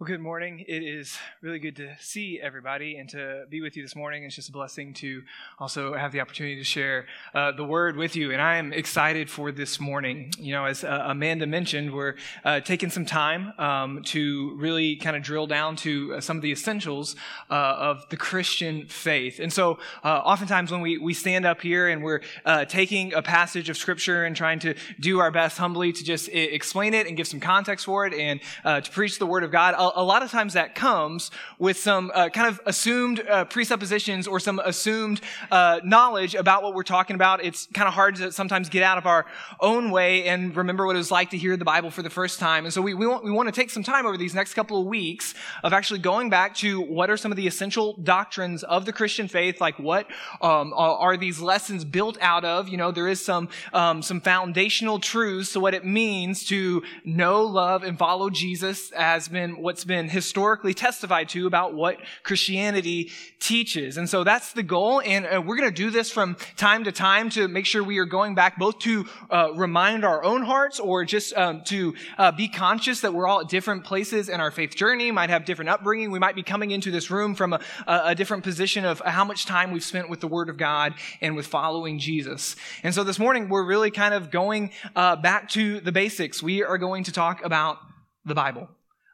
Well, good morning. It is really good to see everybody and to be with you this morning. It's just a blessing to also have the opportunity to share uh, the word with you. And I am excited for this morning. You know, as uh, Amanda mentioned, we're uh, taking some time um, to really kind of drill down to uh, some of the essentials uh, of the Christian faith. And so, uh, oftentimes when we, we stand up here and we're taking a passage of Scripture and trying to do our best humbly to just explain it and give some context for it and to preach the word of God, a lot of times that comes with some uh, kind of assumed uh, presuppositions or some assumed uh, knowledge about what we're talking about. It's kind of hard to sometimes get out of our own way and remember what it was like to hear the Bible for the first time. And so we, we, want, we want to take some time over these next couple of weeks of actually going back to what are some of the essential doctrines of the Christian faith, like what um, are these lessons built out of. You know, there is some, um, some foundational truths to what it means to know, love, and follow Jesus as been what's been historically testified to about what Christianity teaches. And so that's the goal. And uh, we're going to do this from time to time to make sure we are going back both to uh, remind our own hearts or just um, to uh, be conscious that we're all at different places in our faith journey, might have different upbringing. We might be coming into this room from a, a different position of how much time we've spent with the Word of God and with following Jesus. And so this morning, we're really kind of going uh, back to the basics. We are going to talk about the Bible.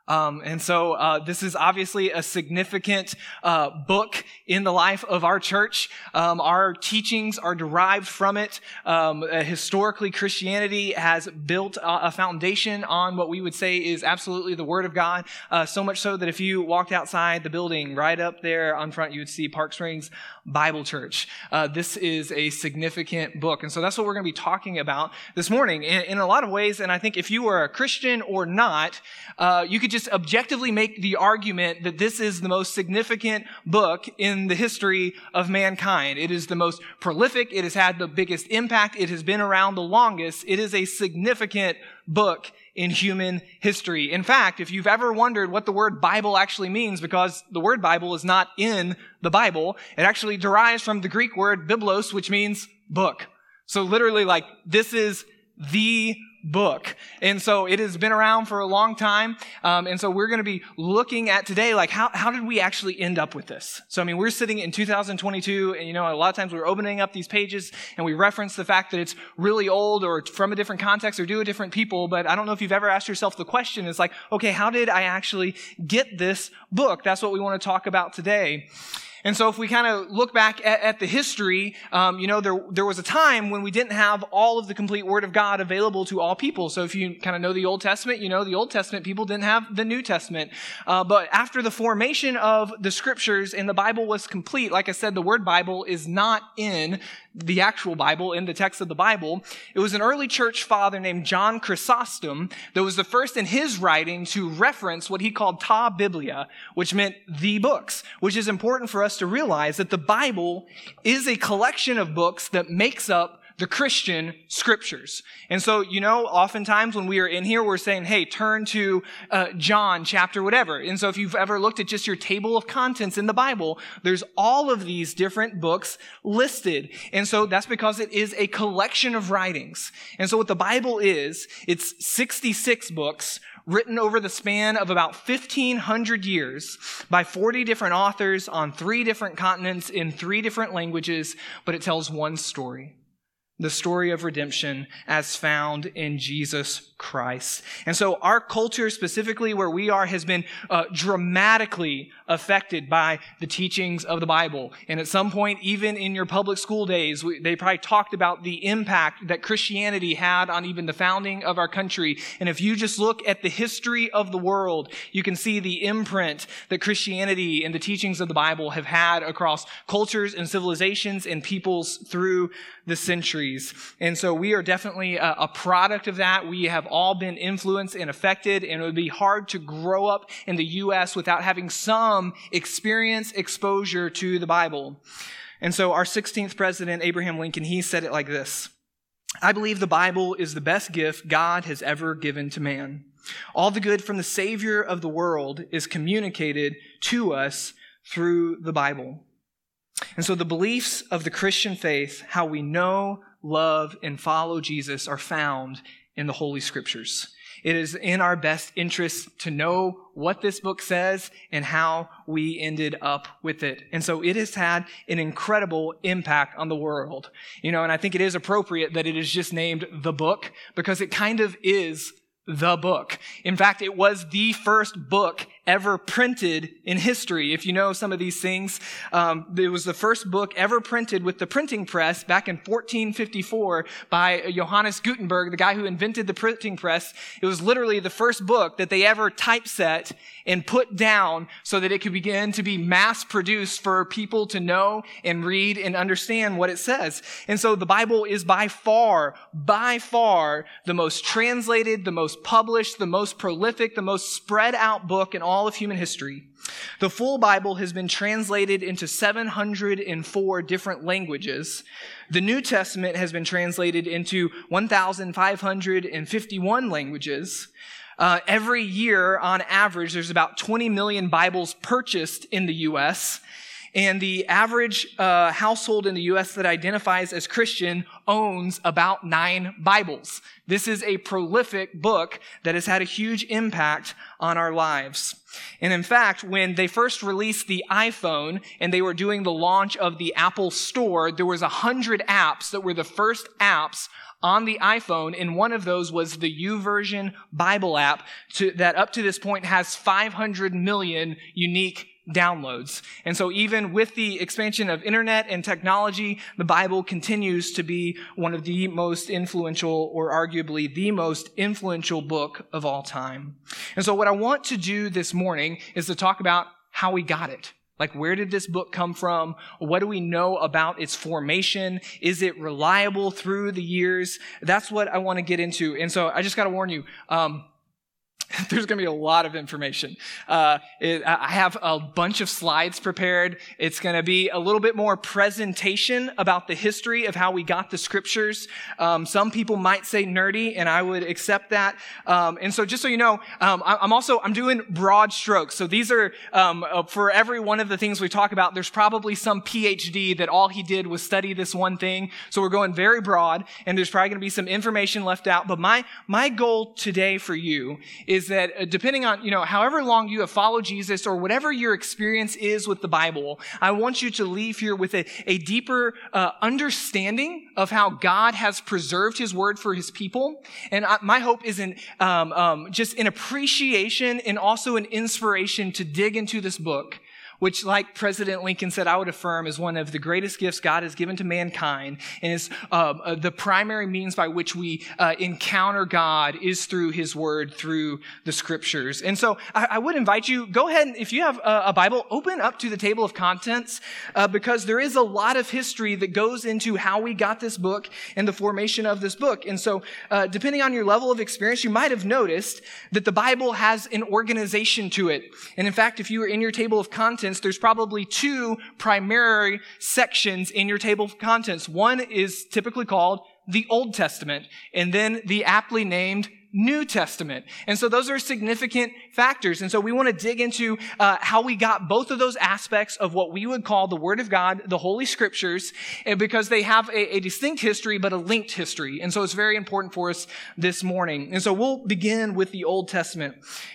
Um, and so uh, this is obviously a significant uh, book in the life of our church. Um, our teachings are derived from it. Um, uh, historically, Christianity has built a, a, foundation on what we would say is absolutely the Word of God. Uh, so much so that if you walked outside the building, right up there on front, you would see Park Springs Bible Church. Uh, this is a significant book, and so that's what we're going to be talking about this morning. In, in, a lot of ways, and I think if you are a Christian or not, uh, you could just objectively make the argument that this is the most significant book in the history of mankind. It is the most prolific. It has had the biggest impact. It has been around the longest. It is a significant book in human history. In fact, if you've ever wondered what the word Bible actually means, because the word Bible is not in the Bible, it actually derives from the Greek word biblos, which means book. So literally, like, this is the book. And so it has been around for a long time. Um, and so we're going to be looking at today, like, how, how did we actually end up with this? So, I mean, we're sitting in 2022, and you know, a lot of times we're opening up these pages and we reference the fact that it's really old or from a different context or due to different people. But I don't know if you've ever asked yourself the question, it's like, okay, how did I actually get this book? That's what we want to talk about today. And so if we kind of look back at, at the history, um, you know, there, there was a time when we didn't have all of the complete Word of God available to all people. So if you kind of know the Old Testament, you know the Old Testament people didn't have the New Testament. Uh, but after the formation of the Scriptures and the Bible was complete, like I said, the word Bible is not in the actual Bible, in the text of the Bible. It was an early church father named John Chrysostom that was the first in his writing to reference what he called ta biblia, which meant the books, which is important for us to realize that the Bible is a collection of books that makes up the Christian scriptures. And so, you know, oftentimes when we are in here, we're saying, hey, turn to uh, John chapter whatever. And so if you've ever looked at just your table of contents in the Bible, there's all of these different books listed. And so that's because it is a collection of writings. And so what the Bible is, it's 66 books written over the span of about 1500 years by 40 different authors on three different continents in three different languages, but it tells one story the story of redemption as found in Jesus Christ. And so our culture, specifically where we are, has been uh, dramatically affected by the teachings of the Bible. And at some point, even in your public school days, we, they probably talked about the impact that Christianity had on even the founding of our country. And if you just look at the history of the world, you can see the imprint that Christianity and the teachings of the Bible have had across cultures and civilizations and peoples through the centuries. And so we are definitely a, a, product of that. We have all been influenced and affected, and it would be hard to grow up in the U.S. without having some experience, exposure to the Bible. And so our 16th president, Abraham Lincoln, he said it like this. I believe the Bible is the best gift God has ever given to man. All the good from the Savior of the world is communicated to us through the Bible. And so the beliefs of the Christian faith, how we know, love, and follow Jesus, are found in the Holy Scriptures. It is in our best interest to know what this book says and how we ended up with it. And so it has had an incredible impact on the world. You know, and I think it is appropriate that it is just named the book because it kind of is the book. In fact, it was the first book ever printed in history. If you know some of these things, um, it was the first book ever printed with the printing press back in 1454 by Johannes Gutenberg, the guy who invented the printing press. It was literally the first book that they ever typeset and put down so that it could begin to be mass produced for people to know and read and understand what it says. And so the Bible is by far, by far the most translated, the most published, the most prolific, the most spread out book in all all of human history. The full Bible has been translated into 704 different languages. The New Testament has been translated into 1,551 languages. Uh, every year, on average, there's about 20 million Bibles purchased in the U.S. And the average uh, household in the U.S. that identifies as Christian owns about nine Bibles. This is a prolific book that has had a huge impact on our lives. And in fact, when they first released the iPhone and they were doing the launch of the Apple Store, there was a hundred apps that were the first apps on the iPhone, and one of those was the YouVersion Bible app to, that up to this point has 500 million unique downloads. And so even with the expansion of internet and technology, the Bible continues to be one of the most influential or arguably the most influential book of all time. And so what I want to do this morning is to talk about how we got it. Like, where did this book come from? What do we know about its formation? Is it reliable through the years? That's what I want to get into. And so I just got to warn you, um, there's going to be a lot of information. Uh, it, I have a bunch of slides prepared. It's going to be a little bit more presentation about the history of how we got the scriptures. Um, some people might say nerdy, and I would accept that. Um, and so, just so you know, um, I, am also I'm doing broad strokes. So these are um, uh, for every one of the things we talk about. There's probably some PhD that all he did was study this one thing. So we're going very broad, and there's probably going to be some information left out. But my my goal today for you is is that uh, depending on, you know, however long you have followed Jesus or whatever your experience is with the Bible, I want you to leave here with a, a deeper uh, understanding of how God has preserved his word for his people. And I, my hope is in um, um, just an appreciation and also an inspiration to dig into this book which, like President Lincoln said, I would affirm is one of the greatest gifts God has given to mankind, and is uh, uh, the primary means by which we uh, encounter God is through His Word, through the Scriptures. And so, I, I would invite you go ahead and if you have a, a Bible, open up to the table of contents uh, because there is a lot of history that goes into how we got this book and the formation of this book. And so, uh, depending on your level of experience, you might have noticed that the Bible has an organization to it. And in fact, if you were in your table of contents contents, there's probably two primary sections in your table of contents. One is typically called the Old Testament, and then the aptly named New Testament. And so those are significant factors. And so we want to dig into uh, how we got both of those aspects of what we would call the Word of God, the Holy Scriptures, because they have a, a distinct history, but a linked history. And so it's very important for us this morning. And so we'll begin with the Old Testament.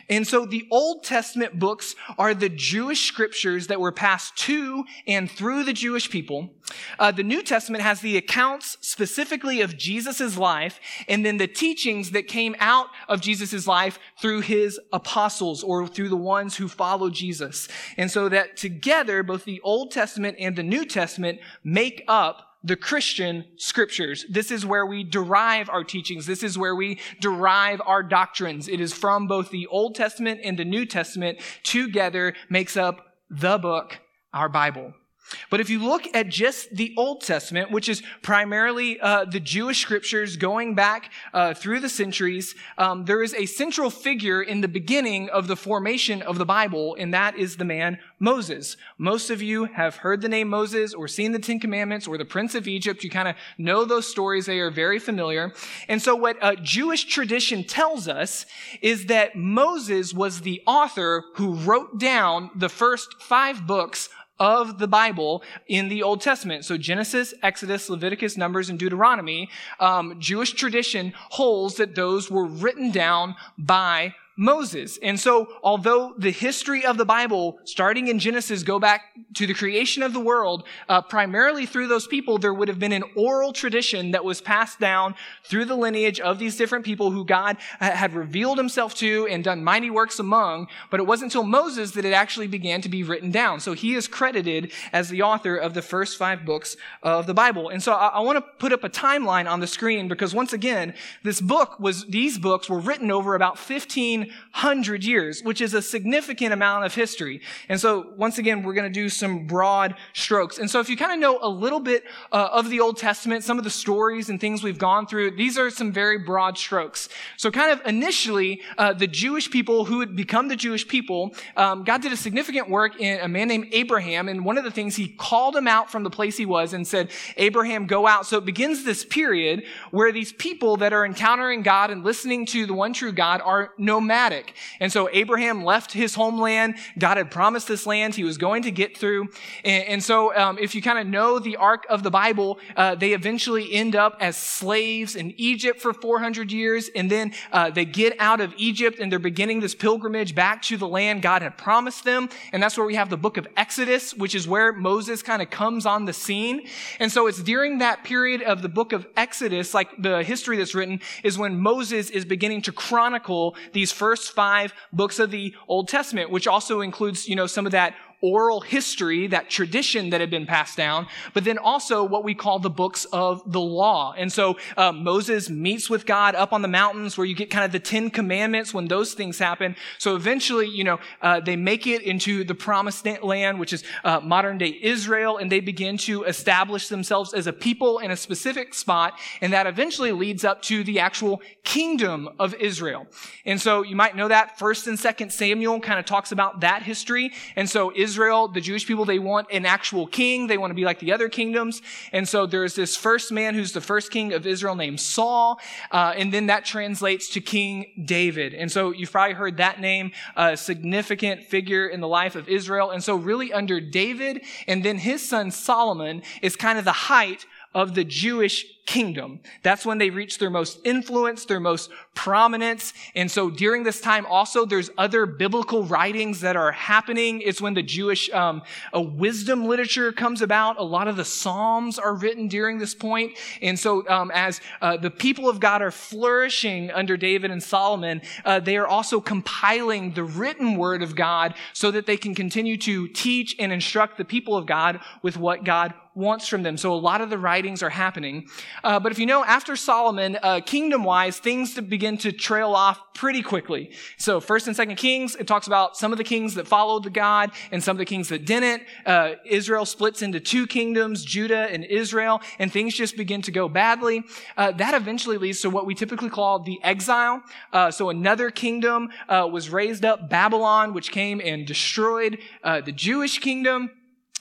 And so the Old Testament books are the Jewish scriptures that were passed to and through the Jewish people. Uh, the New Testament has the accounts specifically of Jesus' life and then the teachings that came out of Jesus' life through his apostles or through the ones who follow Jesus. And so that together, both the Old Testament and the New Testament make up the Christian scriptures. This is where we derive our teachings. This is where we derive our doctrines. It is from both the Old Testament and the New Testament together makes up the book, our Bible. But if you look at just the Old Testament, which is primarily uh, the Jewish scriptures going back uh, through the centuries, um, there is a central figure in the beginning of the formation of the Bible, and that is the man Moses. Most of you have heard the name Moses or seen the Ten Commandments or the Prince of Egypt. You kind of know those stories. They are very familiar. And so what uh, Jewish tradition tells us is that Moses was the author who wrote down the first five books of the Bible in the Old Testament. So Genesis, Exodus, Leviticus, Numbers, and Deuteronomy, um, Jewish tradition holds that those were written down by Moses. And so, although the history of the Bible, starting in Genesis, go back to the creation of the world, uh, primarily through those people, there would have been an oral tradition that was passed down through the lineage of these different people who God had revealed himself to and done mighty works among. But it wasn't until Moses that it actually began to be written down. So he is credited as the author of the first five books of the Bible. And so I, I want to put up a timeline on the screen because once again, this book was, these books were written over about 15 100 years, which is a significant amount of history. And so, once again, we're going to do some broad strokes. And so, if you kind of know a little bit uh, of the Old Testament, some of the stories and things we've gone through, these are some very broad strokes. So, kind of initially, uh, the Jewish people who had become the Jewish people, um, God did a significant work in a man named Abraham. And one of the things, he called him out from the place he was and said, Abraham, go out. So, it begins this period where these people that are encountering God and listening to the one true God are nomadic nomadic. And so Abraham left his homeland. God had promised this land he was going to get through. And, and so um, if you kind of know the arc of the Bible, uh, they eventually end up as slaves in Egypt for 400 years. And then uh, they get out of Egypt and they're beginning this pilgrimage back to the land God had promised them. And that's where we have the book of Exodus, which is where Moses kind of comes on the scene. And so it's during that period of the book of Exodus, like the history that's written, is when Moses is beginning to chronicle these first five books of the Old Testament, which also includes, you know, some of that oral history, that tradition that had been passed down, but then also what we call the books of the law. And so uh, Moses meets with God up on the mountains where you get kind of the Ten Commandments when those things happen. So eventually, you know, uh, they make it into the promised land, which is uh, modern day Israel, and they begin to establish themselves as a people in a specific spot, and that eventually leads up to the actual kingdom of Israel. And so you might know that First and Second Samuel kind of talks about that history. And so Israel Israel, the Jewish people, they want an actual king. They want to be like the other kingdoms. And so there's this first man who's the first king of Israel named Saul. Uh, and then that translates to King David. And so you've probably heard that name, a significant figure in the life of Israel. And so really under David and then his son Solomon is kind of the height of the Jewish kingdom. That's when they reach their most influence, their most prominence. And so during this time also, there's other biblical writings that are happening. It's when the Jewish um, wisdom literature comes about. A lot of the Psalms are written during this point. And so um, as uh, the people of God are flourishing under David and Solomon, uh, they are also compiling the written word of God so that they can continue to teach and instruct the people of God with what God wants from them. So a lot of the writings are happening. Uh, but if you know, after Solomon, uh, kingdom wise, things to begin to trail off pretty quickly. So first and second Kings, it talks about some of the kings that followed the God and some of the kings that didn't. Uh, Israel splits into two kingdoms, Judah and Israel, and things just begin to go badly. Uh, that eventually leads to what we typically call the exile. Uh, so another kingdom uh, was raised up, Babylon, which came and destroyed the Jewish kingdom.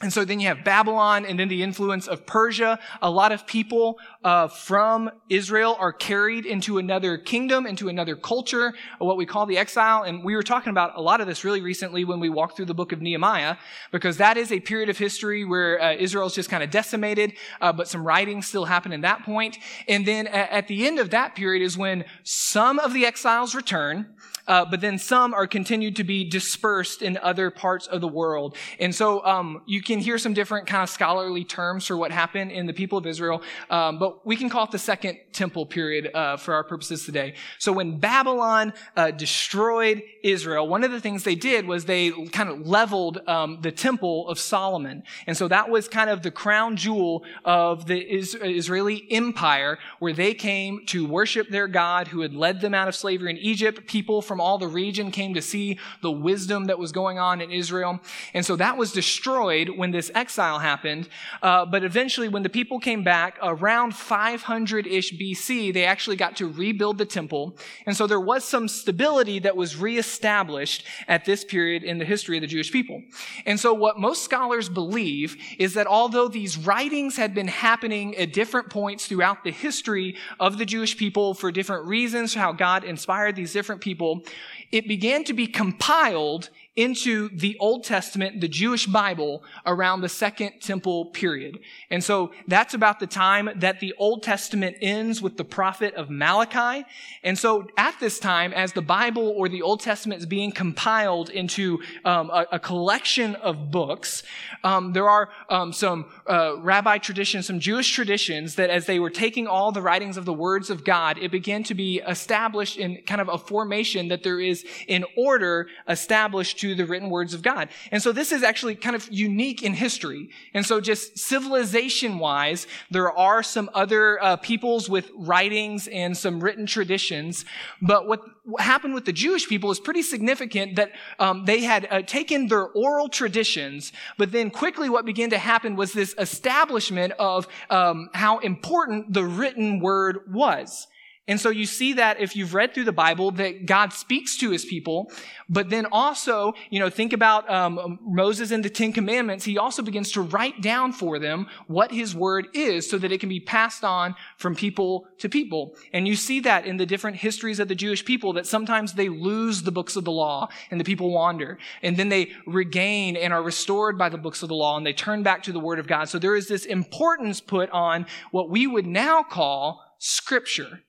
And so then you have Babylon and then the influence of Persia. A lot of people uh, from Israel are carried into another kingdom, into another culture, what we call the exile. And we were talking about a lot of this really recently when we walked through the book of Nehemiah, because that is a period of history where uh, Israel's just kind of decimated, uh, but some writings still happen in that point. And then at, the end of that period is when some of the exiles return, uh, but then some are continued to be dispersed in other parts of the world. And so um, you can hear some different kind of scholarly terms for what happened in the people of Israel, um, but we can call it the second temple period uh, for our purposes today. So when Babylon uh, destroyed Israel, one of the things they did was they kind of leveled um, the temple of Solomon. And so that was kind of the crown jewel of the Israeli empire where they came to worship their God who had led them out of slavery in Egypt. People from all the region came to see the wisdom that was going on in Israel. And so that was destroyed when this exile happened. Uh, but eventually, when the people came back around 500 ish BC, they actually got to rebuild the temple. And so there was some stability that was reestablished at this period in the history of the Jewish people. And so what most scholars believe is that although these writings had been happening at different points throughout the history of the Jewish people for different reasons, how God inspired these different people, it began to be compiled into the Old Testament, the Jewish Bible, around the Second Temple period. And so that's about the time that the Old Testament ends with the prophet of Malachi. And so at this time, as the Bible or the Old Testament is being compiled into um, a, a, collection of books, um, there are um, some uh, rabbi traditions, some Jewish traditions that as they were taking all the writings of the words of God, it began to be established in kind of a formation that there is an order established to the written words of God. And so this is actually kind of unique in history. And so just civilization wise, there are some other uh, peoples with writings and some written traditions. But what happened with the Jewish people is pretty significant that um, they had uh, taken their oral traditions, but then quickly what began to happen was this establishment of um, how important the written word was. And so you see that if you've read through the Bible that God speaks to his people, but then also, you know, think about um, Moses and the Ten Commandments. He also begins to write down for them what his word is so that it can be passed on from people to people. And you see that in the different histories of the Jewish people that sometimes they lose the books of the law and the people wander. And then they regain and are restored by the books of the law and they turn back to the word of God. So there is this importance put on what we would now call scripture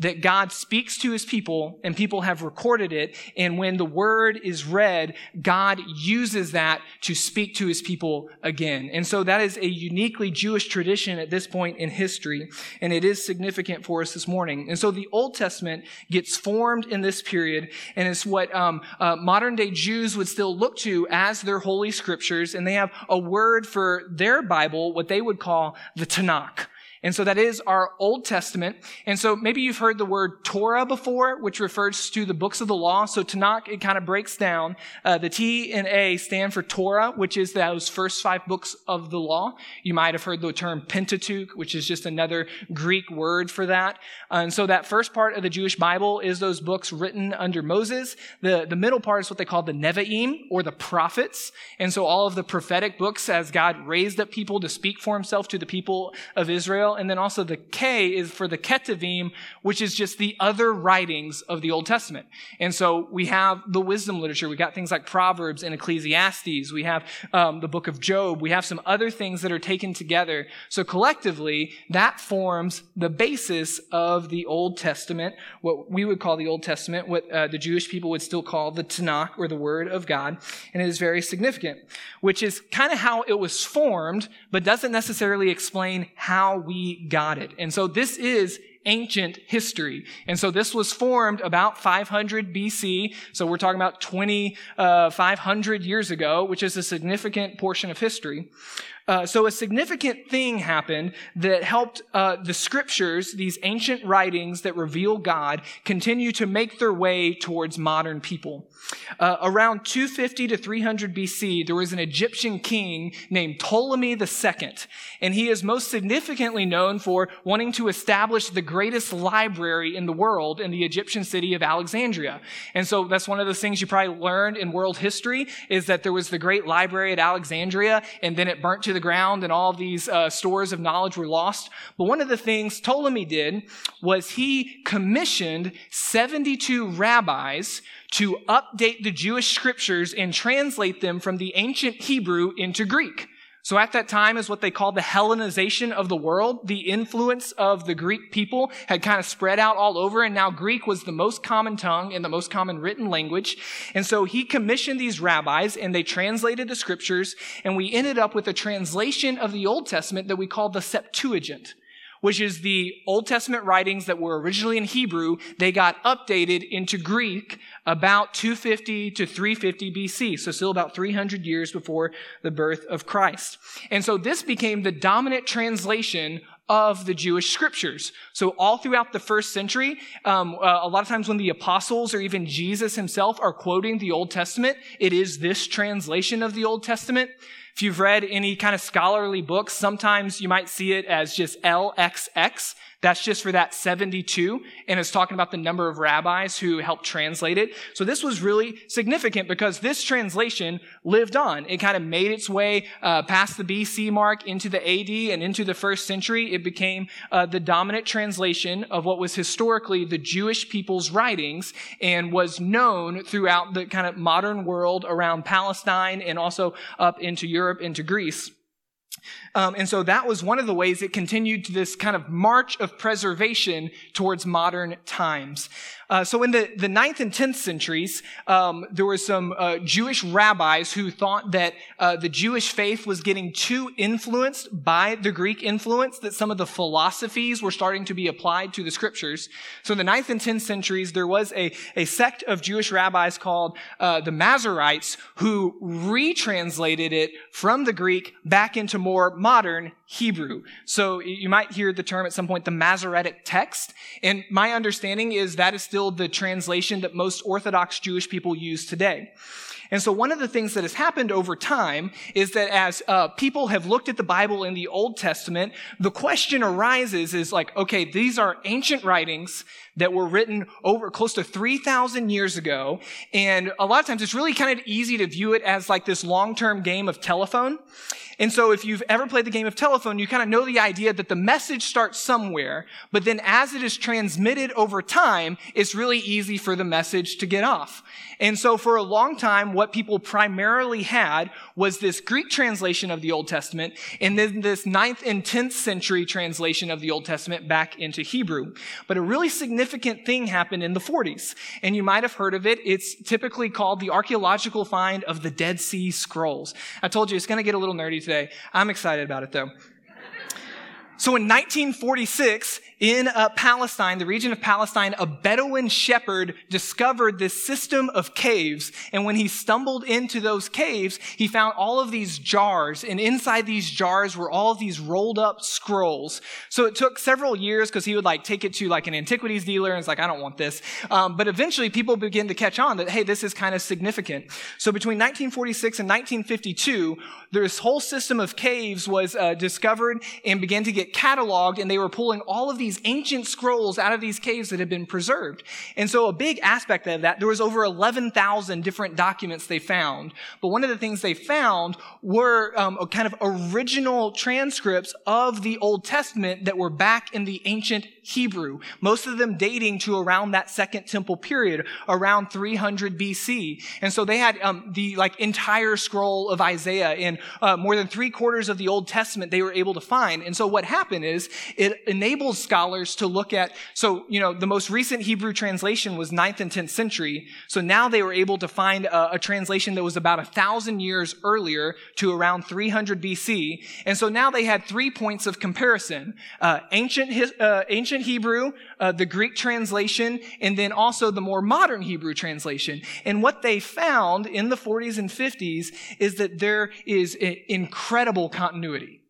that God speaks to his people and people have recorded it. And when the word is read, God uses that to speak to his people again. And so that is a uniquely Jewish tradition at this point in history. And it is significant for us this morning. And so the Old Testament gets formed in this period and it's what um, uh, modern day Jews would still look to as their holy scriptures. And they have a word for their Bible, what they would call the Tanakh. And so that is our Old Testament. And so maybe you've heard the word Torah before, which refers to the books of the law. So Tanakh, it kind of breaks down. Uh, the T and A stand for Torah, which is those first five books of the law. You might have heard the term Pentateuch, which is just another Greek word for that. Uh, and so that first part of the Jewish Bible is those books written under Moses. The, the middle part is what they call the Nevi'im, or the prophets. And so all of the prophetic books as God raised up people to speak for himself to the people of Israel. Israel. And then also the K is for the Ketuvim, which is just the other writings of the Old Testament. And so we have the wisdom literature. We got things like Proverbs and Ecclesiastes. We have um, the book of Job. We have some other things that are taken together. So collectively, that forms the basis of the Old Testament, what we would call the Old Testament, what uh, the Jewish people would still call the Tanakh or the Word of God. And it is very significant, which is kind of how it was formed, but doesn't necessarily explain how we got it. And so this is ancient history. And so this was formed about 500 BC. So we're talking about 2,500 uh, years ago, which is a significant portion of history. Uh, so a significant thing happened that helped uh, the scriptures, these ancient writings that reveal God, continue to make their way towards modern people. Uh, around 250 to 300 BC, there was an Egyptian king named Ptolemy II, and he is most significantly known for wanting to establish the greatest library in the world in the Egyptian city of Alexandria. And so that's one of those things you probably learned in world history is that there was the great library at Alexandria, and then it burnt to the the ground and all these uh, stores of knowledge were lost. But one of the things Ptolemy did was he commissioned 72 rabbis to update the Jewish scriptures and translate them from the ancient Hebrew into Greek. So at that time is what they called the Hellenization of the world. The influence of the Greek people had kind of spread out all over, and now Greek was the most common tongue and the most common written language. And so he commissioned these rabbis, and they translated the scriptures, and we ended up with a translation of the Old Testament that we call the Septuagint which is the Old Testament writings that were originally in Hebrew. They got updated into Greek about 250 to 350 BC, so still about 300 years before the birth of Christ. And so this became the dominant translation of the Jewish scriptures. So all throughout the first century, um, uh, a lot of times when the apostles or even Jesus himself are quoting the Old Testament, it is this translation of the Old Testament. If you've read any kind of scholarly books, sometimes you might see it as just LXX. That's just for that 72, and it's talking about the number of rabbis who helped translate it. So this was really significant because this translation lived on. It kind of made its way uh, past the BC mark into the AD and into the first century. It became uh, the dominant translation of what was historically the Jewish people's writings and was known throughout the kind of modern world around Palestine and also up into Europe, into Greece. Um, and so that was one of the ways it continued to this kind of march of preservation towards modern times. Uh, so in the, the 9th and 10th centuries, um, there were some uh, Jewish rabbis who thought that uh, the Jewish faith was getting too influenced by the Greek influence, that some of the philosophies were starting to be applied to the scriptures. So in the 9th and 10th centuries, there was a, a sect of Jewish rabbis called uh, the Masoretes who retranslated it from the Greek back into more modern Hebrew. So you might hear the term at some point, the Masoretic text. And my understanding is that is still the translation that most Orthodox Jewish people use today. And so one of the things that has happened over time is that as uh, people have looked at the Bible in the Old Testament, the question arises is like, okay, these are ancient writings that were written over close to 3,000 years ago. And a lot of times it's really kind of easy to view it as like this long-term game of telephone. And so if you've ever played the game of telephone, you kind of know the idea that the message starts somewhere, but then as it is transmitted over time, it's really easy for the message to get off. And so for a long time, what people primarily had was this Greek translation of the Old Testament and then this 9th and 10th century translation of the Old Testament back into Hebrew. But a really significant thing happened in the 40s. And you might have heard of it. It's typically called the archaeological find of the Dead Sea Scrolls. I told you it's going to get a little nerdy today. I'm excited about it though. So in 1946, in uh, Palestine, the region of Palestine, a Bedouin shepherd discovered this system of caves. And when he stumbled into those caves, he found all of these jars. And inside these jars were all of these rolled up scrolls. So it took several years because he would like take it to like an antiquities dealer and it's like, I don't want this. Um, but eventually people begin to catch on that, hey, this is kind of significant. So between 1946 and 1952, this whole system of caves was uh, discovered and began to get cataloged and they were pulling all of these ancient scrolls out of these caves that had been preserved. And so a big aspect of that, there was over 11,000 different documents they found. But one of the things they found were um, kind of original transcripts of the Old Testament that were back in the ancient Hebrew, most of them dating to around that second temple period, around 300 BC. And so they had um, the like entire scroll of Isaiah and uh, more than three quarters of the Old Testament they were able to find. And so what happened is it enables scholars to look at, so, you know, the most recent Hebrew translation was 9th and 10th century. So now they were able to find a, a translation that was about a thousand years earlier to around 300 BC. And so now they had three points of comparison. Uh, ancient, uh, ancient Hebrew, uh, the Greek translation, and then also the more modern Hebrew translation. And what they found in the 40s and 50s is that there is incredible continuity.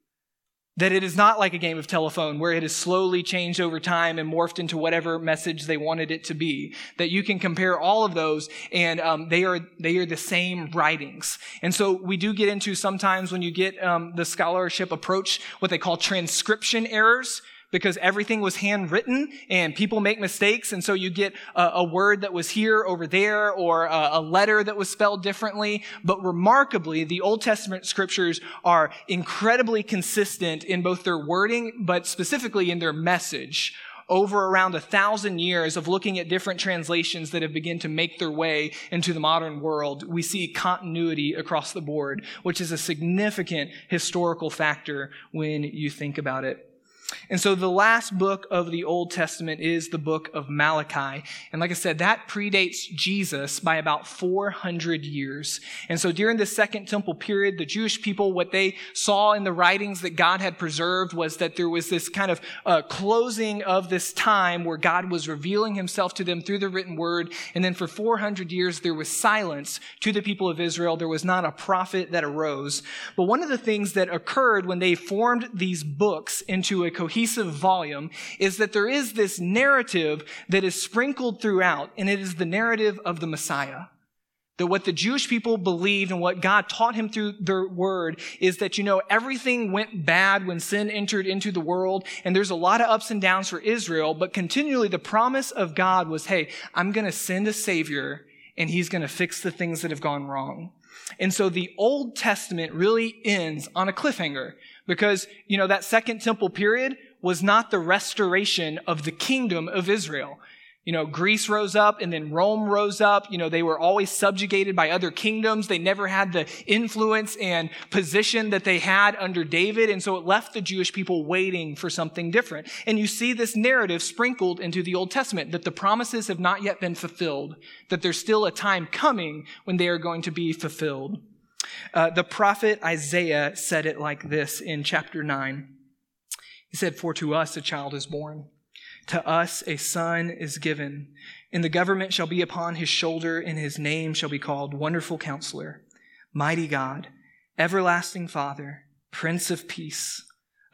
That it is not like a game of telephone where it has slowly changed over time and morphed into whatever message they wanted it to be. That you can compare all of those and um, they are they are the same writings. And so we do get into sometimes when you get um, the scholarship approach what they call transcription errors because everything was handwritten and people make mistakes. And so you get a, a word that was here over there or a, a letter that was spelled differently. But remarkably, the Old Testament scriptures are incredibly consistent in both their wording, but specifically in their message over around a thousand years of looking at different translations that have begun to make their way into the modern world, we see continuity across the board, which is a significant historical factor when you think about it. And so the last book of the Old Testament is the book of Malachi. And like I said, that predates Jesus by about 400 years. And so during the Second Temple period, the Jewish people, what they saw in the writings that God had preserved was that there was this kind of uh, closing of this time where God was revealing himself to them through the written word. And then for 400 years, there was silence to the people of Israel. There was not a prophet that arose. But one of the things that occurred when they formed these books into a cohesive volume is that there is this narrative that is sprinkled throughout, and it is the narrative of the Messiah. That what the Jewish people believed and what God taught him through their word is that, you know, everything went bad when sin entered into the world. And there's a lot of ups and downs for Israel, but continually the promise of God was, hey, I'm going to send a savior and he's going to fix the things that have gone wrong. And so the Old Testament really ends on a cliffhanger because, you know, that second temple period was not the restoration of the kingdom of Israel. You know, Greece rose up and then Rome rose up. You know, they were always subjugated by other kingdoms. They never had the influence and position that they had under David. And so it left the Jewish people waiting for something different. And you see this narrative sprinkled into the Old Testament that the promises have not yet been fulfilled, that there's still a time coming when they are going to be fulfilled. Uh, the prophet Isaiah said it like this in chapter 9. He said, For to us a child is born to us a son is given, and the government shall be upon his shoulder, and his name shall be called Wonderful Counselor, Mighty God, Everlasting Father, Prince of Peace.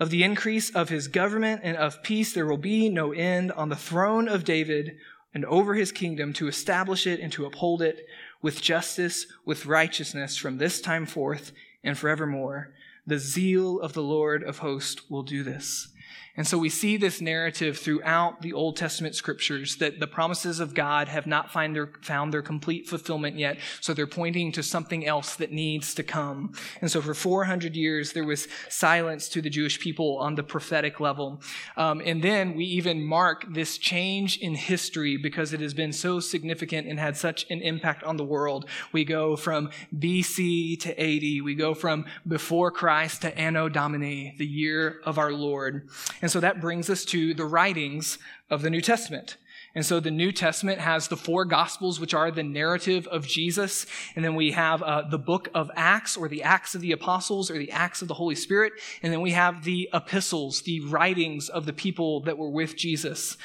Of the increase of his government and of peace there will be no end on the throne of David and over his kingdom to establish it and to uphold it with justice, with righteousness from this time forth and forevermore. The zeal of the Lord of hosts will do this. And so we see this narrative throughout the Old Testament scriptures that the promises of God have not find their, found their complete fulfillment yet. So they're pointing to something else that needs to come. And so for 400 years, there was silence to the Jewish people on the prophetic level. Um, and then we even mark this change in history because it has been so significant and had such an impact on the world. We go from BC to AD. We go from before Christ to Anno Domini, the year of our Lord. And so that brings us to the writings of the New Testament. And so the New Testament has the four Gospels, which are the narrative of Jesus. And then we have uh, the book of Acts, or the Acts of the Apostles, or the Acts of the Holy Spirit. And then we have the epistles, the writings of the people that were with Jesus.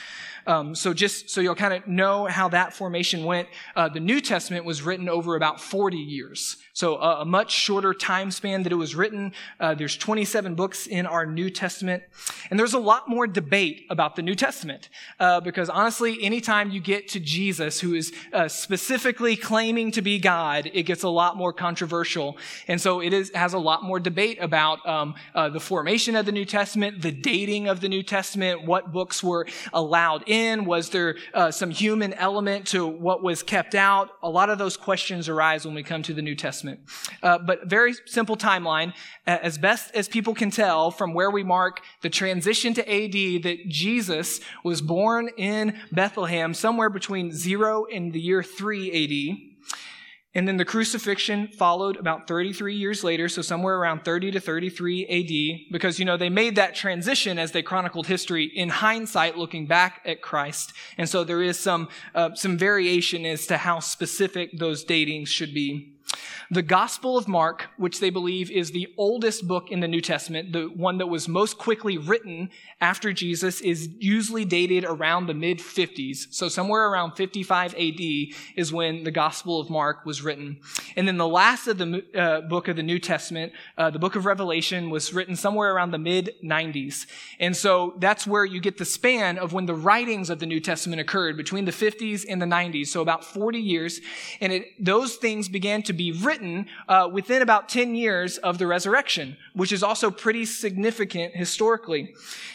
Um, so just so you'll kind of know how that formation went, uh, the New Testament was written over about 40 years. So a, a much shorter time span that it was written. Uh, there's 27 books in our New Testament. And there's a lot more debate about the New Testament. Uh, because honestly, anytime you get to Jesus, who is uh, specifically claiming to be God, it gets a lot more controversial. And so it is, has a lot more debate about um, uh, the formation of the New Testament, the dating of the New Testament, what books were allowed in, was there uh, some human element to what was kept out? A lot of those questions arise when we come to the New Testament. Uh, but very simple timeline. As best as people can tell from where we mark the transition to AD, that Jesus was born in Bethlehem somewhere between zero and the year 3 AD. And then the crucifixion followed about 33 years later, so somewhere around 30 to 33 AD, because, you know, they made that transition as they chronicled history in hindsight, looking back at Christ. And so there is some, uh, some variation as to how specific those datings should be. The Gospel of Mark, which they believe is the oldest book in the New Testament, the one that was most quickly written after Jesus, is usually dated around the mid 50s. So somewhere around 55 AD is when the Gospel of Mark was written. And then the last of the uh, book of the New Testament, uh, the book of Revelation, was written somewhere around the mid 90s. And so that's where you get the span of when the writings of the New Testament occurred between the 50s and the 90s. So about 40 years. And it, those things began to be written written uh, within about 10 years of the resurrection, which is also pretty significant historically.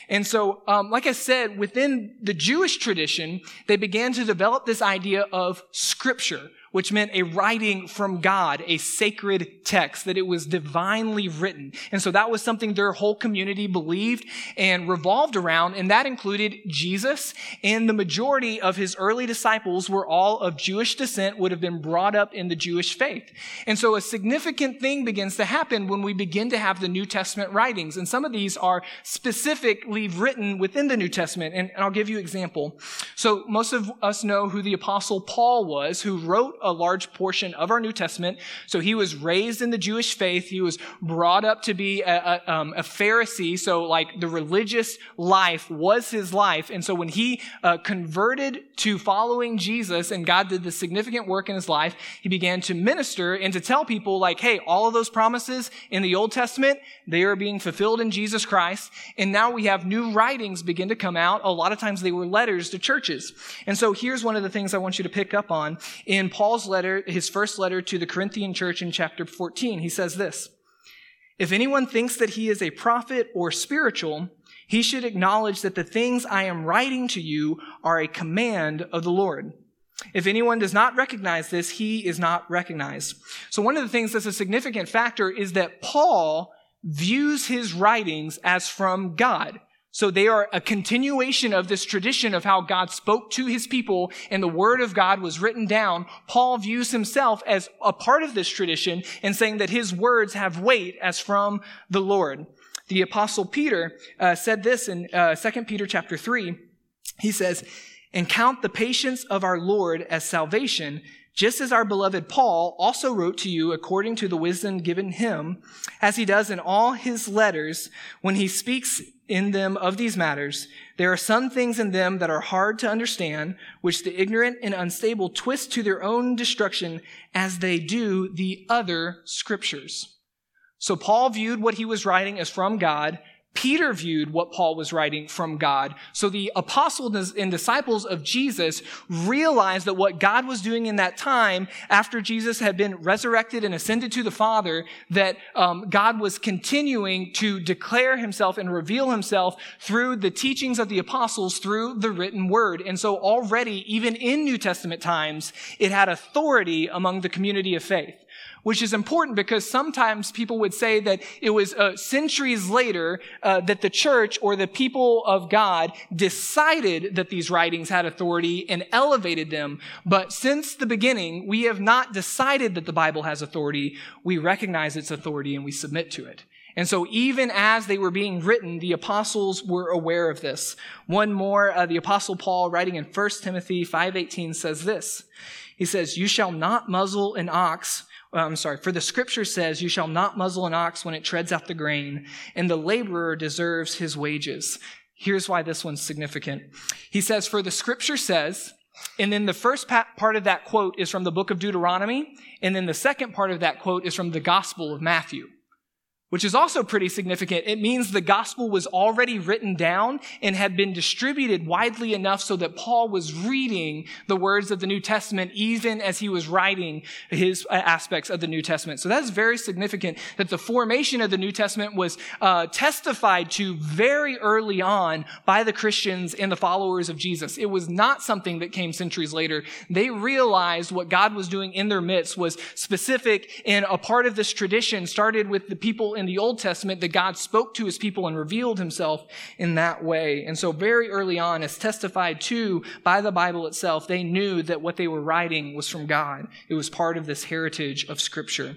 And so, um, like I said, within the Jewish tradition, they began to develop this idea of scripture, which meant a writing from God, a sacred text, that it was divinely written. And so that was something their whole community believed and revolved around, and that included Jesus, and the majority of his early disciples were all of Jewish descent, would have been brought up in the Jewish faith. And so a significant thing begins to happen when we begin to have the New Testament writings, and some of these are specifically written within the New Testament, and I'll give you an example. So most of us know who the apostle Paul was, who wrote a large portion of our New Testament. So he was raised in the Jewish faith. He was brought up to be a, a, um, a Pharisee. So like the religious life was his life. And so when he uh, converted to following Jesus and God did the significant work in his life, he began to minister and to tell people like, hey, all of those promises in the Old Testament, they are being fulfilled in Jesus Christ. And now we have new writings begin to come out. A lot of times they were letters to churches. And so here's one of the things I want you to pick up on in Paul Paul's letter, his first letter to the Corinthian church in chapter 14. He says this If anyone thinks that he is a prophet or spiritual, he should acknowledge that the things I am writing to you are a command of the Lord. If anyone does not recognize this, he is not recognized. So one of the things that's a significant factor is that Paul views his writings as from God. So they are a continuation of this tradition of how God spoke to his people and the word of God was written down. Paul views himself as a part of this tradition and saying that his words have weight as from the Lord. The apostle Peter uh, said this in uh, 2 Peter chapter 3. He says, and count the patience of our Lord as salvation just as our beloved Paul also wrote to you according to the wisdom given him, as he does in all his letters when he speaks in them of these matters, there are some things in them that are hard to understand, which the ignorant and unstable twist to their own destruction as they do the other scriptures. So Paul viewed what he was writing as from God, Peter viewed what Paul was writing from God. So the apostles and disciples of Jesus realized that what God was doing in that time after Jesus had been resurrected and ascended to the Father, that um, God was continuing to declare himself and reveal himself through the teachings of the apostles through the written word. And so already, even in New Testament times, it had authority among the community of faith which is important because sometimes people would say that it was uh, centuries later uh, that the church or the people of God decided that these writings had authority and elevated them. But since the beginning, we have not decided that the Bible has authority. We recognize its authority and we submit to it. And so even as they were being written, the apostles were aware of this. One more, uh, the apostle Paul writing in 1 Timothy 5.18 says this. He says, you shall not muzzle an ox Uh, I'm sorry, for the scripture says, You shall not muzzle an ox when it treads out the grain, and the laborer deserves his wages. Here's why this one's significant. He says, For the scripture says, and then the first part of that quote is from the book of Deuteronomy, and then the second part of that quote is from the Gospel of Matthew which is also pretty significant. It means the gospel was already written down and had been distributed widely enough so that Paul was reading the words of the New Testament even as he was writing his uh, aspects of the New Testament. So that's very significant that the formation of the New Testament was uh, testified to very early on by the Christians and the followers of Jesus. It was not something that came centuries later. They realized what God was doing in their midst was specific and a part of this tradition started with the people in in the Old Testament that God spoke to his people and revealed himself in that way. And so very early on, as testified to by the Bible itself, they knew that what they were writing was from God. It was part of this heritage of scripture.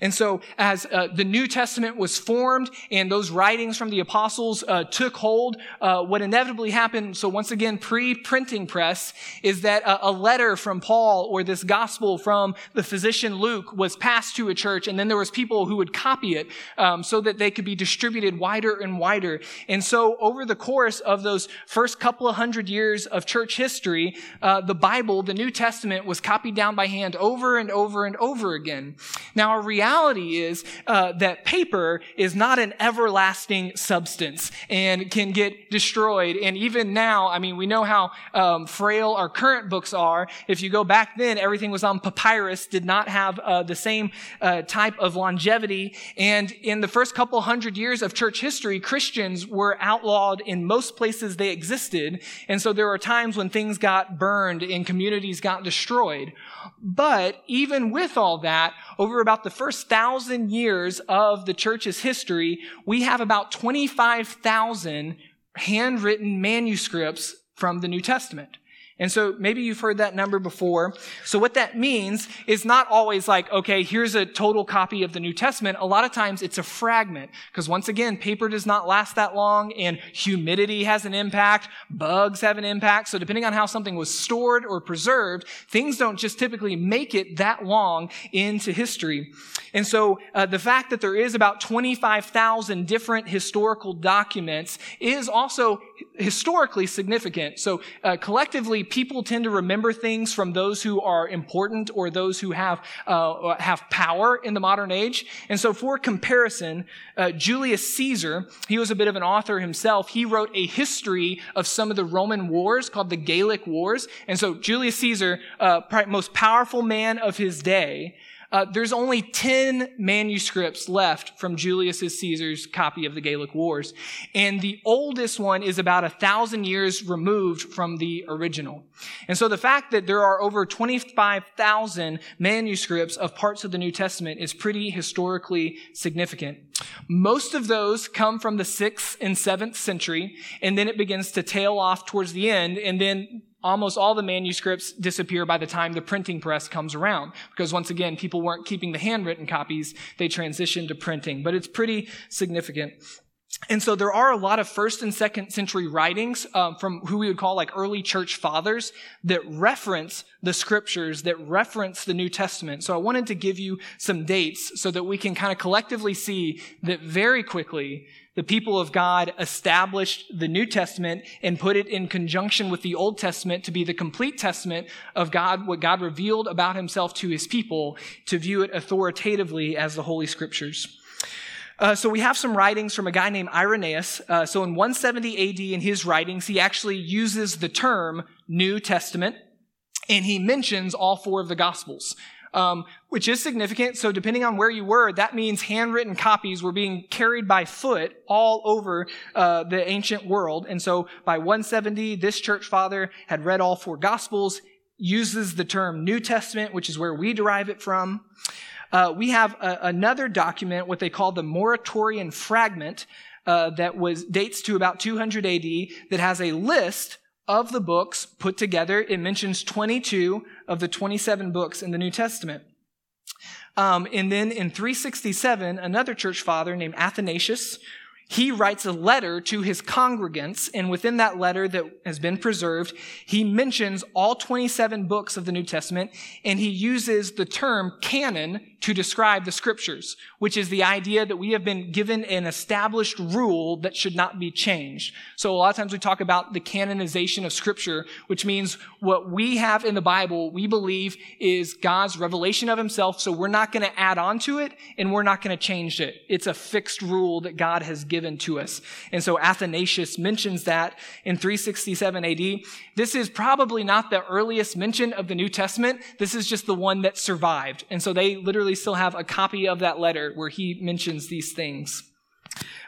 And so, as uh, the New Testament was formed and those writings from the apostles uh, took hold, uh, what inevitably happened, so once again, pre printing press, is that a, a, letter from Paul or this gospel from the physician Luke was passed to a church, and then there was people who would copy it um, so that they could be distributed wider and wider. And so, over the course of those first couple of hundred years of church history, uh, the Bible, the New Testament, was copied down by hand over and over and over again. Now, a reality reality is uh, that paper is not an everlasting substance and can get destroyed. And even now, I mean, we know how um, frail our current books are. If you go back then, everything was on papyrus, did not have uh, the same uh, type of longevity. And in the first couple hundred years of church history, Christians were outlawed in most places they existed. And so there were times when things got burned and communities got destroyed. But even with all that, over about the first thousand years of the church's history, we have about 25,000 handwritten manuscripts from the New Testament. And so maybe you've heard that number before. So what that means is not always like, okay, here's a total copy of the New Testament. A lot of times it's a fragment. Because once again, paper does not last that long and humidity has an impact. Bugs have an impact. So depending on how something was stored or preserved, things don't just typically make it that long into history. And so uh, the fact that there is about 25,000 different historical documents is also historically significant. So uh, collectively, people tend to remember things from those who are important or those who have uh, have power in the modern age. And so, for comparison, uh, Julius Caesar, he was a bit of an author himself. He wrote a history of some of the Roman wars called the Gallic Wars. And so, Julius Caesar, uh, most powerful man of his day. Uh, there's only 10 manuscripts left from Julius Caesar's copy of the Gallic Wars. And the oldest one is about a thousand years removed from the original. And so the fact that there are over 25,000 manuscripts of parts of the New Testament is pretty historically significant. Most of those come from the 6th and 7th century, and then it begins to tail off towards the end, and then almost all the manuscripts disappear by the time the printing press comes around. Because once again, people weren't keeping the handwritten copies, they transitioned to printing. But it's pretty significant. And so there are a lot of first and second century writings um, from who we would call like early church fathers that reference the scriptures, that reference the New Testament. So I wanted to give you some dates so that we can kind of collectively see that very quickly the people of God established the New Testament and put it in conjunction with the Old Testament to be the complete testament of God, what God revealed about himself to his people, to view it authoritatively as the Holy Scriptures. Uh, so we have some writings from a guy named Irenaeus. Uh, so in 170 AD, in his writings, he actually uses the term New Testament, and he mentions all four of the Gospels um, which is significant. So depending on where you were, that means handwritten copies were being carried by foot all over uh, the ancient world. And so by 170, this church father had read all four gospels, uses the term New Testament, which is where we derive it from. Uh, we have a, another document, what they call the Muratorian Fragment, uh, that was dates to about 200 AD, that has a list of the books put together. It mentions 22 of the 27 books in the New Testament. Um, and then in 367, another church father named Athanasius he writes a letter to his congregants, and within that letter that has been preserved, he mentions all 27 books of the New Testament, and he uses the term canon to describe the scriptures, which is the idea that we have been given an established rule that should not be changed. So a lot of times we talk about the canonization of scripture, which means what we have in the Bible, we believe is God's revelation of himself. So we're not going to add on to it and we're not going to change it. It's a fixed rule that God has given to us. And so Athanasius mentions that in 367 AD. This is probably not the earliest mention of the New Testament. This is just the one that survived. And so they literally still have a copy of that letter where he mentions these things.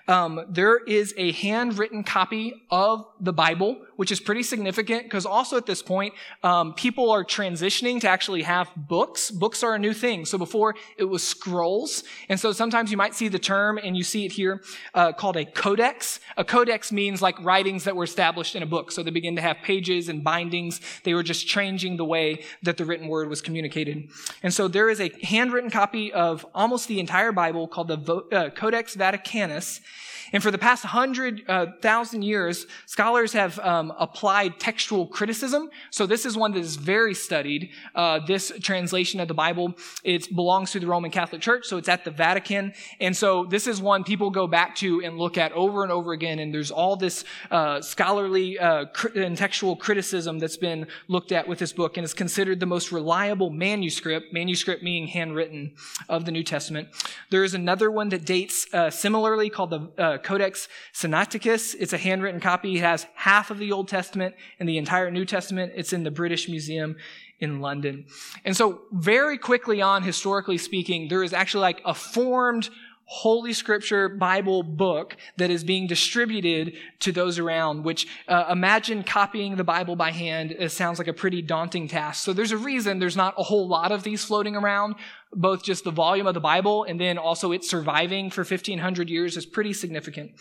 Um, there is a handwritten copy of the Bible, which is pretty significant because also at this point, um, people are transitioning to actually have books. Books are a new thing. So before it was scrolls. And so sometimes you might see the term and you see it here uh, called a codex. A codex means like writings that were established in a book. So they begin to have pages and bindings. They were just changing the way that the written word was communicated. And so there is a handwritten copy of almost the entire Bible called the uh, Codex Vaticanus. And for the past hundred uh, thousand years, scholars have um, applied textual criticism. So this is one that is very studied. Uh, this translation of the Bible, it belongs to the Roman Catholic Church, so it's at the Vatican. And so this is one people go back to and look at over and over again. And there's all this uh, scholarly uh, and textual criticism that's been looked at with this book, and is considered the most reliable manuscript. Manuscript meaning handwritten of the New Testament. There is another one that dates uh, similarly called the uh, Codex Sinaiticus. It's a handwritten copy. It has half of the Old Testament and the entire New Testament. It's in the British Museum in London. And so very quickly on, historically speaking, there is actually like a formed Holy Scripture Bible book that is being distributed to those around, which uh, imagine copying the Bible by hand. It sounds like a pretty daunting task. So there's a reason there's not a whole lot of these floating around. Both just the volume of the Bible and then also its surviving for 1500 years is pretty significant.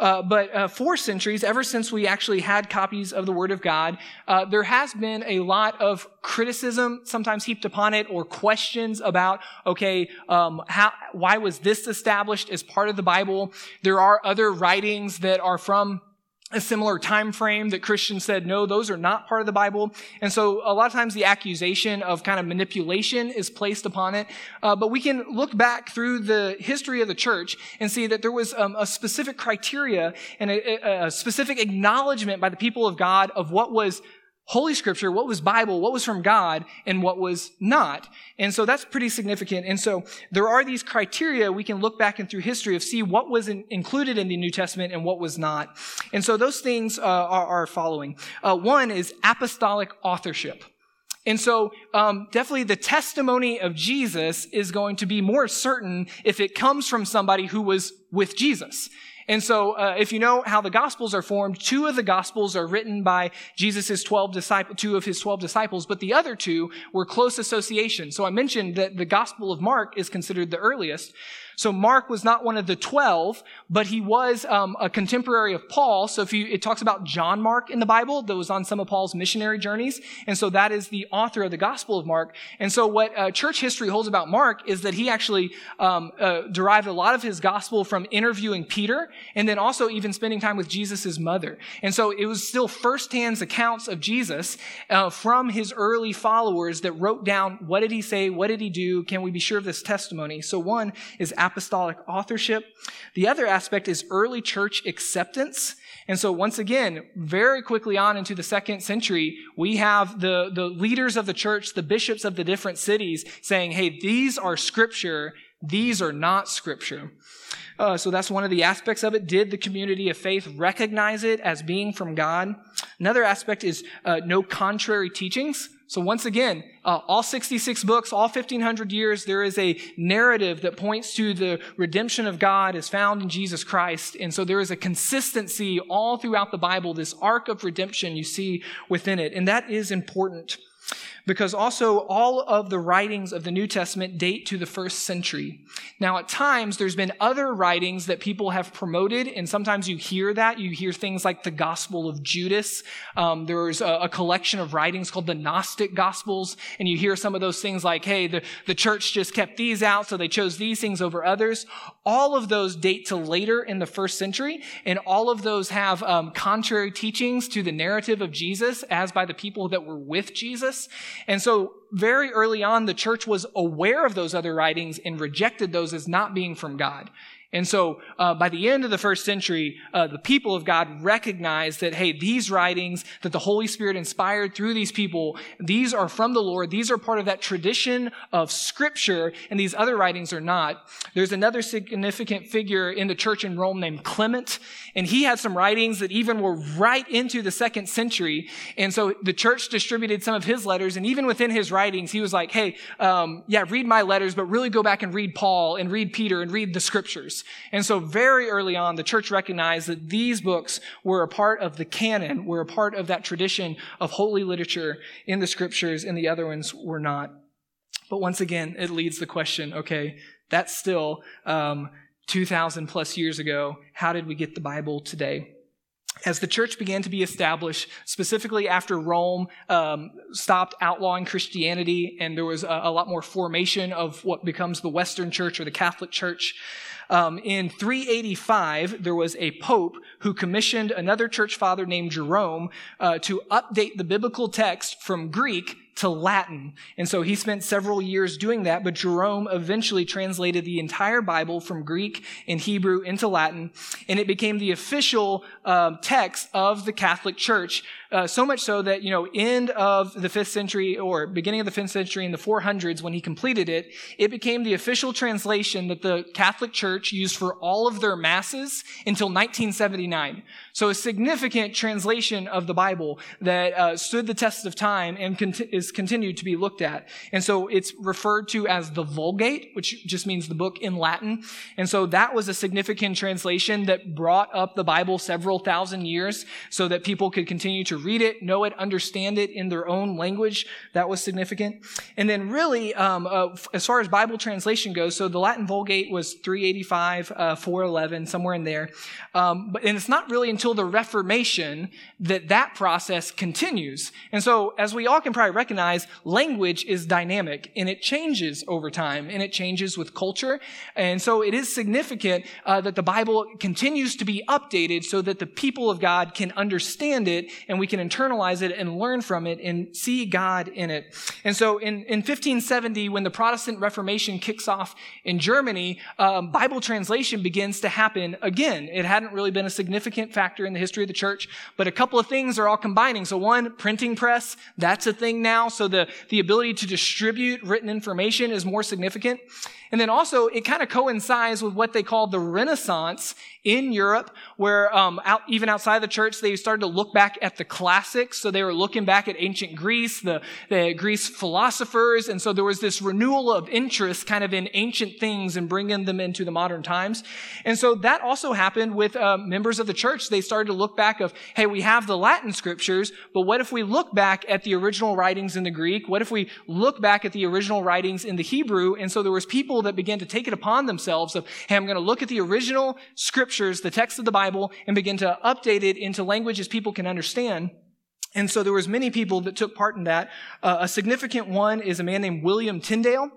Uh, but uh, for centuries, ever since we actually had copies of the Word of God, uh, there has been a lot of criticism, sometimes heaped upon it, or questions about, okay, um, how, why was this established as part of the Bible? There are other writings that are from a similar time frame that Christians said, no, those are not part of the Bible. And so a lot of times the accusation of kind of manipulation is placed upon it. Uh, but we can look back through the history of the church and see that there was um, a specific criteria and a, a specific acknowledgement by the people of God of what was Holy Scripture, what was Bible, what was from God, and what was not. And so that's pretty significant. And so there are these criteria we can look back and through history of see what was in, included in the New Testament and what was not. And so those things uh, are, are, following. Uh, one is apostolic authorship. And so, um, definitely the testimony of Jesus is going to be more certain if it comes from somebody who was with Jesus. And so, uh, if you know how the Gospels are formed, two of the Gospels are written by Jesus' 12 disciples, two of his 12 disciples, but the other two were close associations. So I mentioned that the Gospel of Mark is considered the earliest. So Mark was not one of the 12, but he was um, a contemporary of Paul. So if you, it talks about John Mark in the Bible that was on some of Paul's missionary journeys. And so that is the author of the Gospel of Mark. And so what uh, church history holds about Mark is that he actually um, uh, derived a lot of his gospel from interviewing Peter and then also even spending time with Jesus' mother. And so it was still firsthand accounts of Jesus uh, from his early followers that wrote down what did he say, what did he do, can we be sure of this testimony. So one is apostolic authorship. The other aspect is early church acceptance. And so once again, very quickly on into the second century, we have the, the leaders of the church, the bishops of the different cities saying, hey, these are scripture. These are not scripture. Uh, so that's one of the aspects of it. Did the community of faith recognize it as being from God? Another aspect is uh, no contrary teachings. So once again, uh, all 66 books, all 1500 years, there is a narrative that points to the redemption of God is found in Jesus Christ. And so there is a consistency all throughout the Bible, this arc of redemption you see within it. And that is important because also all of the writings of the New Testament date to the first century. Now, at times, there's been other writings that people have promoted, and sometimes you hear that. You hear things like the Gospel of Judas. Um, there's a, a, collection of writings called the Gnostic Gospels, and you hear some of those things like, hey, the, the church just kept these out, so they chose these things over others. All of those date to later in the first century, and all of those have um, contrary teachings to the narrative of Jesus as by the people that were with Jesus. And so very early on, the church was aware of those other writings and rejected those as not being from God. And so, uh, by the end of the first century, uh, the people of God recognized that, hey, these writings that the Holy Spirit inspired through these people, these are from the Lord. These are part of that tradition of Scripture, and these other writings are not. There's another significant figure in the church in Rome named Clement, and he had some writings that even were right into the second century. And so the church distributed some of his letters, and even within his writings, he was like, hey, um, yeah, read my letters, but really go back and read Paul and read Peter and read the Scriptures. And so very early on, the church recognized that these books were a part of the canon, were a part of that tradition of holy literature in the scriptures, and the other ones were not. But once again, it leads the question, okay, that's still um, 2,000 plus years ago. How did we get the Bible today? as the church began to be established, specifically after Rome um, stopped outlawing Christianity and there was a, a, lot more formation of what becomes the Western Church or the Catholic Church, um, in 385, there was a pope who commissioned another church father named Jerome uh, to update the biblical text from Greek to Latin. And so he spent several years doing that, but Jerome eventually translated the entire Bible from Greek and Hebrew into Latin, and it became the official um, text of the Catholic Church uh, so much so that, you know, end of the fifth century or beginning of the fifth century in the 400s when he completed it, it became the official translation that the Catholic Church used for all of their masses until 1979. So a significant translation of the Bible that uh, stood the test of time and cont- is continued to be looked at. And so it's referred to as the Vulgate, which just means the book in Latin. And so that was a significant translation that brought up the Bible several thousand years so that people could continue to read it, know it, understand it in their own language. That was significant. And then really, um, uh, as far as Bible translation goes, so the Latin Vulgate was 385, uh, 411, somewhere in there. Um, but, and it's not really until the Reformation that that process continues. And so, as we all can probably recognize, recognize language is dynamic and it changes over time and it changes with culture. And so it is significant uh, that the Bible continues to be updated so that the people of God can understand it and we can internalize it and learn from it and see God in it. And so in, in 1570, when the Protestant Reformation kicks off in Germany, um, Bible translation begins to happen again. It hadn't really been a significant factor in the history of the church, but a couple of things are all combining. So one, printing press, that's a thing now. So the, the ability to distribute written information is more significant. And then also, it kind of coincides with what they call the Renaissance in Europe, where um, out, even outside the church, they started to look back at the classics. So they were looking back at ancient Greece, the, the Greece philosophers. And so there was this renewal of interest kind of in ancient things and bringing them into the modern times. And so that also happened with uh, members of the church. They started to look back of, hey, we have the Latin scriptures, but what if we look back at the original writings in the Greek? What if we look back at the original writings in the Hebrew? And so there was people that began to take it upon themselves of, hey, I'm going to look at the original scriptures, the text of the Bible, and begin to update it into languages people can understand. And so there was many people that took part in that. Uh, a significant one is a man named William Tyndale,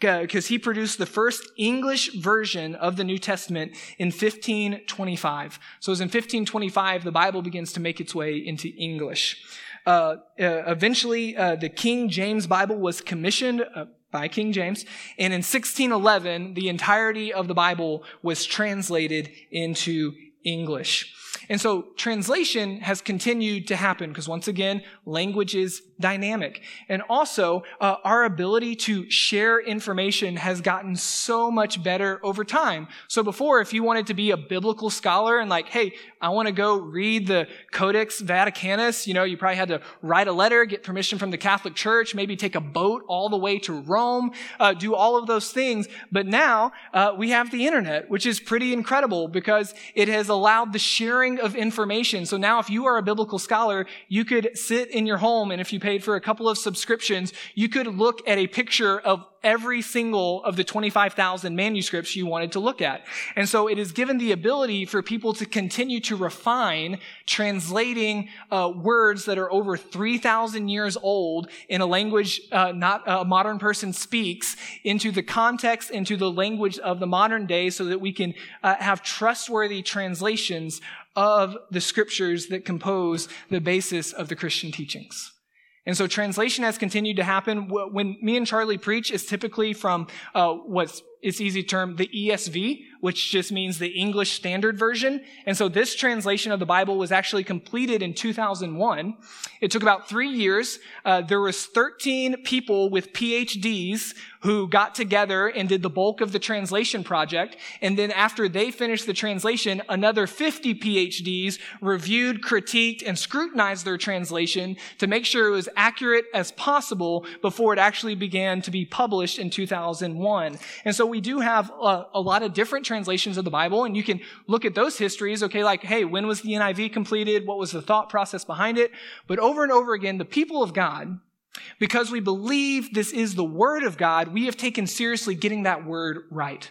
because he produced the first English version of the New Testament in 1525. So it was in 1525 the Bible begins to make its way into English. Uh, uh, eventually, uh, the King James Bible was commissioned uh, by King James. And in 1611, the entirety of the Bible was translated into English. And so translation has continued to happen because once again, language is dynamic. And also, uh, our ability to share information has gotten so much better over time. So before, if you wanted to be a biblical scholar and like, hey, I want to go read the Codex Vaticanus, you know, you probably had to write a letter, get permission from the Catholic Church, maybe take a boat all the way to Rome, uh, do all of those things. But now, uh, we have the internet, which is pretty incredible because it has allowed the sharing of information. So now if you are a biblical scholar, you could sit in your home and if you paid for a couple of subscriptions, you could look at a picture of every single of the 25,000 manuscripts you wanted to look at. And so it is given the ability for people to continue to refine translating uh, words that are over 3,000 years old in a language uh, not a modern person speaks into the context, into the language of the modern day so that we can uh, have trustworthy translations of the scriptures that compose the basis of the Christian teachings. And so translation has continued to happen. When me and Charlie preach, is typically from uh, what's it's easy term the ESV, which just means the English Standard Version. And so this translation of the Bible was actually completed in 2001. It took about three years. Uh, there was 13 people with PhDs who got together and did the bulk of the translation project. And then after they finished the translation, another 50 PhDs reviewed, critiqued, and scrutinized their translation to make sure it was accurate as possible before it actually began to be published in 2001. And so we do have a, a lot of different translations of the Bible, and you can look at those histories, okay, like, hey, when was the NIV completed? What was the thought process behind it? But over and over again, the people of God, because we believe this is the Word of God, we have taken seriously getting that Word right.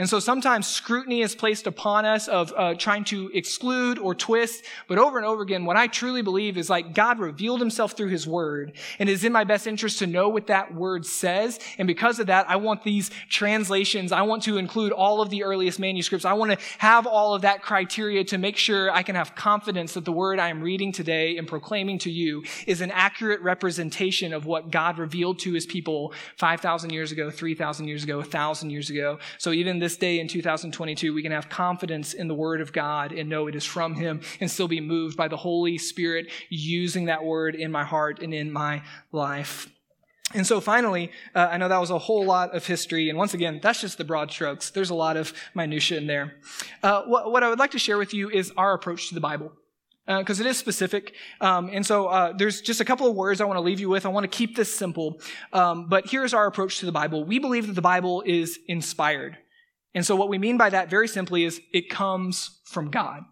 And so sometimes scrutiny is placed upon us of uh, trying to exclude or twist. But over and over again, what I truly believe is like God revealed himself through his word. And it is in my best interest to know what that word says. And because of that, I want these translations. I want to include all of the earliest manuscripts. I want to have all of that criteria to make sure I can have confidence that the word I am reading today and proclaiming to you is an accurate representation of what God revealed to his people 5,000 years ago, 3,000 years ago, 1,000 years ago. So even this this day in 2022, we can have confidence in the Word of God and know it is from Him and still be moved by the Holy Spirit using that Word in my heart and in my life. And so finally, uh, I know that was a whole lot of history. And once again, that's just the broad strokes. There's a lot of minutia in there. Uh, what, what, I would like to share with you is our approach to the Bible. Because uh, it is specific. Um, and so uh, there's just a couple of words I want to leave you with. I want to keep this simple. Um, but here's our approach to the Bible. We believe that the Bible is inspired. And so what we mean by that very simply is it comes from God.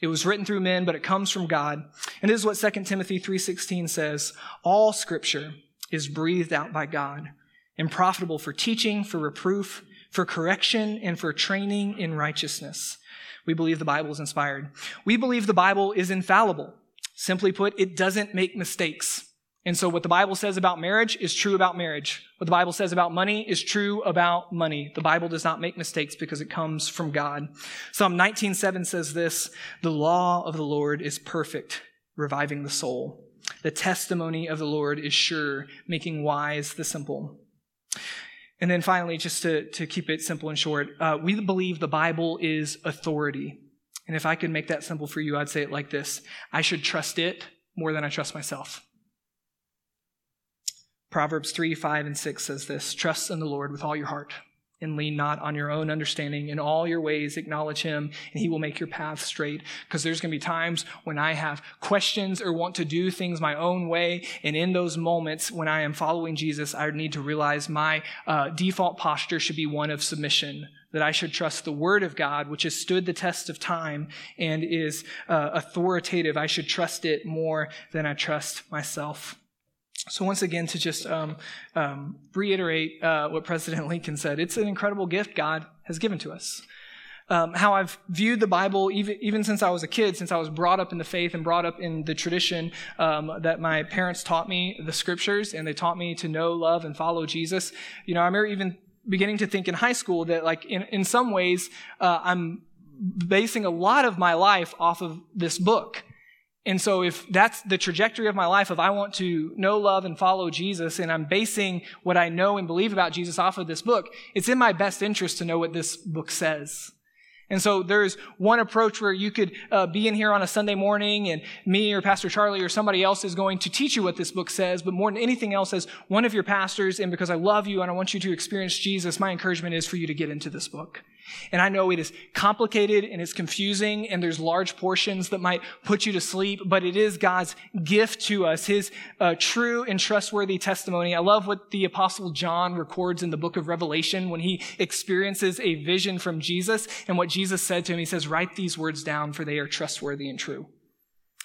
It was written through men, but it comes from God. And this is what 2 Timothy 3:16 says, all scripture is breathed out by God and profitable for teaching, for reproof, for correction, and for training in righteousness. We believe the Bible is inspired. We believe the Bible is infallible. Simply put, it doesn't make mistakes. And so, what the Bible says about marriage is true about marriage. What the Bible says about money is true about money. The Bible does not make mistakes because it comes from God. Psalm 19:7 says this The law of the Lord is perfect, reviving the soul. The testimony of the Lord is sure, making wise the simple. And then finally, just to, to keep it simple and short, uh, we believe the Bible is authority. And if I could make that simple for you, I'd say it like this I should trust it more than I trust myself. Proverbs 3, 5, and 6 says this Trust in the Lord with all your heart and lean not on your own understanding. In all your ways, acknowledge him, and he will make your path straight. Because there's going to be times when I have questions or want to do things my own way. And in those moments, when I am following Jesus, I need to realize my uh, default posture should be one of submission. That I should trust the word of God, which has stood the test of time and is uh, authoritative. I should trust it more than I trust myself. So, once again, to just um, um, reiterate uh, what President Lincoln said, it's an incredible gift God has given to us. Um, how I've viewed the Bible, even, even since I was a kid, since I was brought up in the faith and brought up in the tradition um, that my parents taught me the scriptures and they taught me to know, love, and follow Jesus. You know, I remember even beginning to think in high school that, like, in, in some ways, uh, I'm basing a lot of my life off of this book. And so, if that's the trajectory of my life, if I want to know, love, and follow Jesus, and I'm basing what I know and believe about Jesus off of this book, it's in my best interest to know what this book says. And so there's one approach where you could uh, be in here on a Sunday morning and me or Pastor Charlie or somebody else is going to teach you what this book says. But more than anything else, as one of your pastors, and because I love you and I want you to experience Jesus, my encouragement is for you to get into this book. And I know it is complicated and it's confusing and there's large portions that might put you to sleep, but it is God's gift to us, his uh, true and trustworthy testimony. I love what the apostle John records in the book of Revelation when he experiences a vision from Jesus and what Jesus said to him. He says, write these words down for they are trustworthy and true.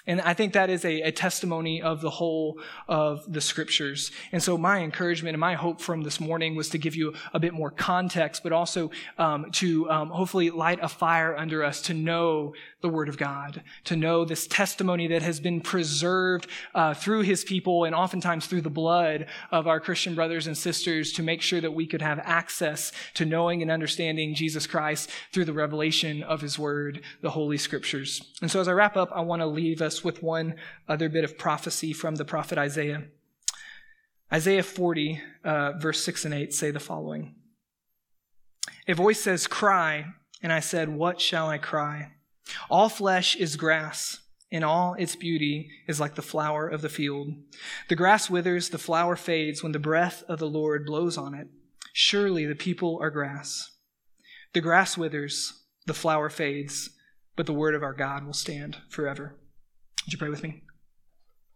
And I think that is a, a, testimony of the whole of the scriptures. And so my encouragement and my hope from this morning was to give you a bit more context, but also um, to um, hopefully light a fire under us to know the Word of God, to know this testimony that has been preserved uh, through His people and oftentimes through the blood of our Christian brothers and sisters to make sure that we could have access to knowing and understanding Jesus Christ through the revelation of His Word, the Holy Scriptures. And so as I wrap up, I want to leave us with one other bit of prophecy from the prophet Isaiah. Isaiah 40, uh, verse 6 and 8 say the following A voice says, Cry. And I said, What shall I cry? All flesh is grass, and all its beauty is like the flower of the field. The grass withers, the flower fades when the breath of the Lord blows on it. Surely the people are grass. The grass withers, the flower fades, but the word of our God will stand forever. Would you pray with me?